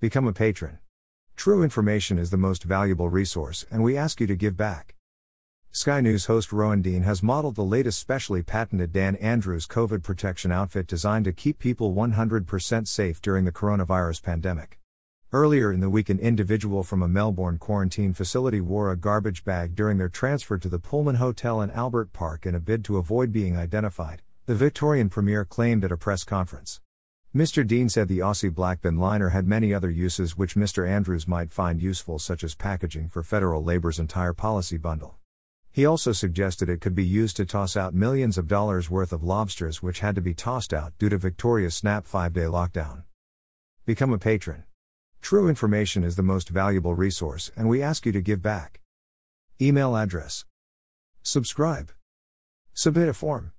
Become a patron. True information is the most valuable resource, and we ask you to give back. Sky News host Rowan Dean has modeled the latest specially patented Dan Andrews COVID protection outfit designed to keep people 100% safe during the coronavirus pandemic. Earlier in the week, an individual from a Melbourne quarantine facility wore a garbage bag during their transfer to the Pullman Hotel in Albert Park in a bid to avoid being identified, the Victorian Premier claimed at a press conference. Mr. Dean said the Aussie black bin liner had many other uses which Mr. Andrews might find useful, such as packaging for federal labor's entire policy bundle. He also suggested it could be used to toss out millions of dollars worth of lobsters which had to be tossed out due to Victoria's snap five day lockdown. Become a patron. True information is the most valuable resource, and we ask you to give back. Email address. Subscribe. Submit a form.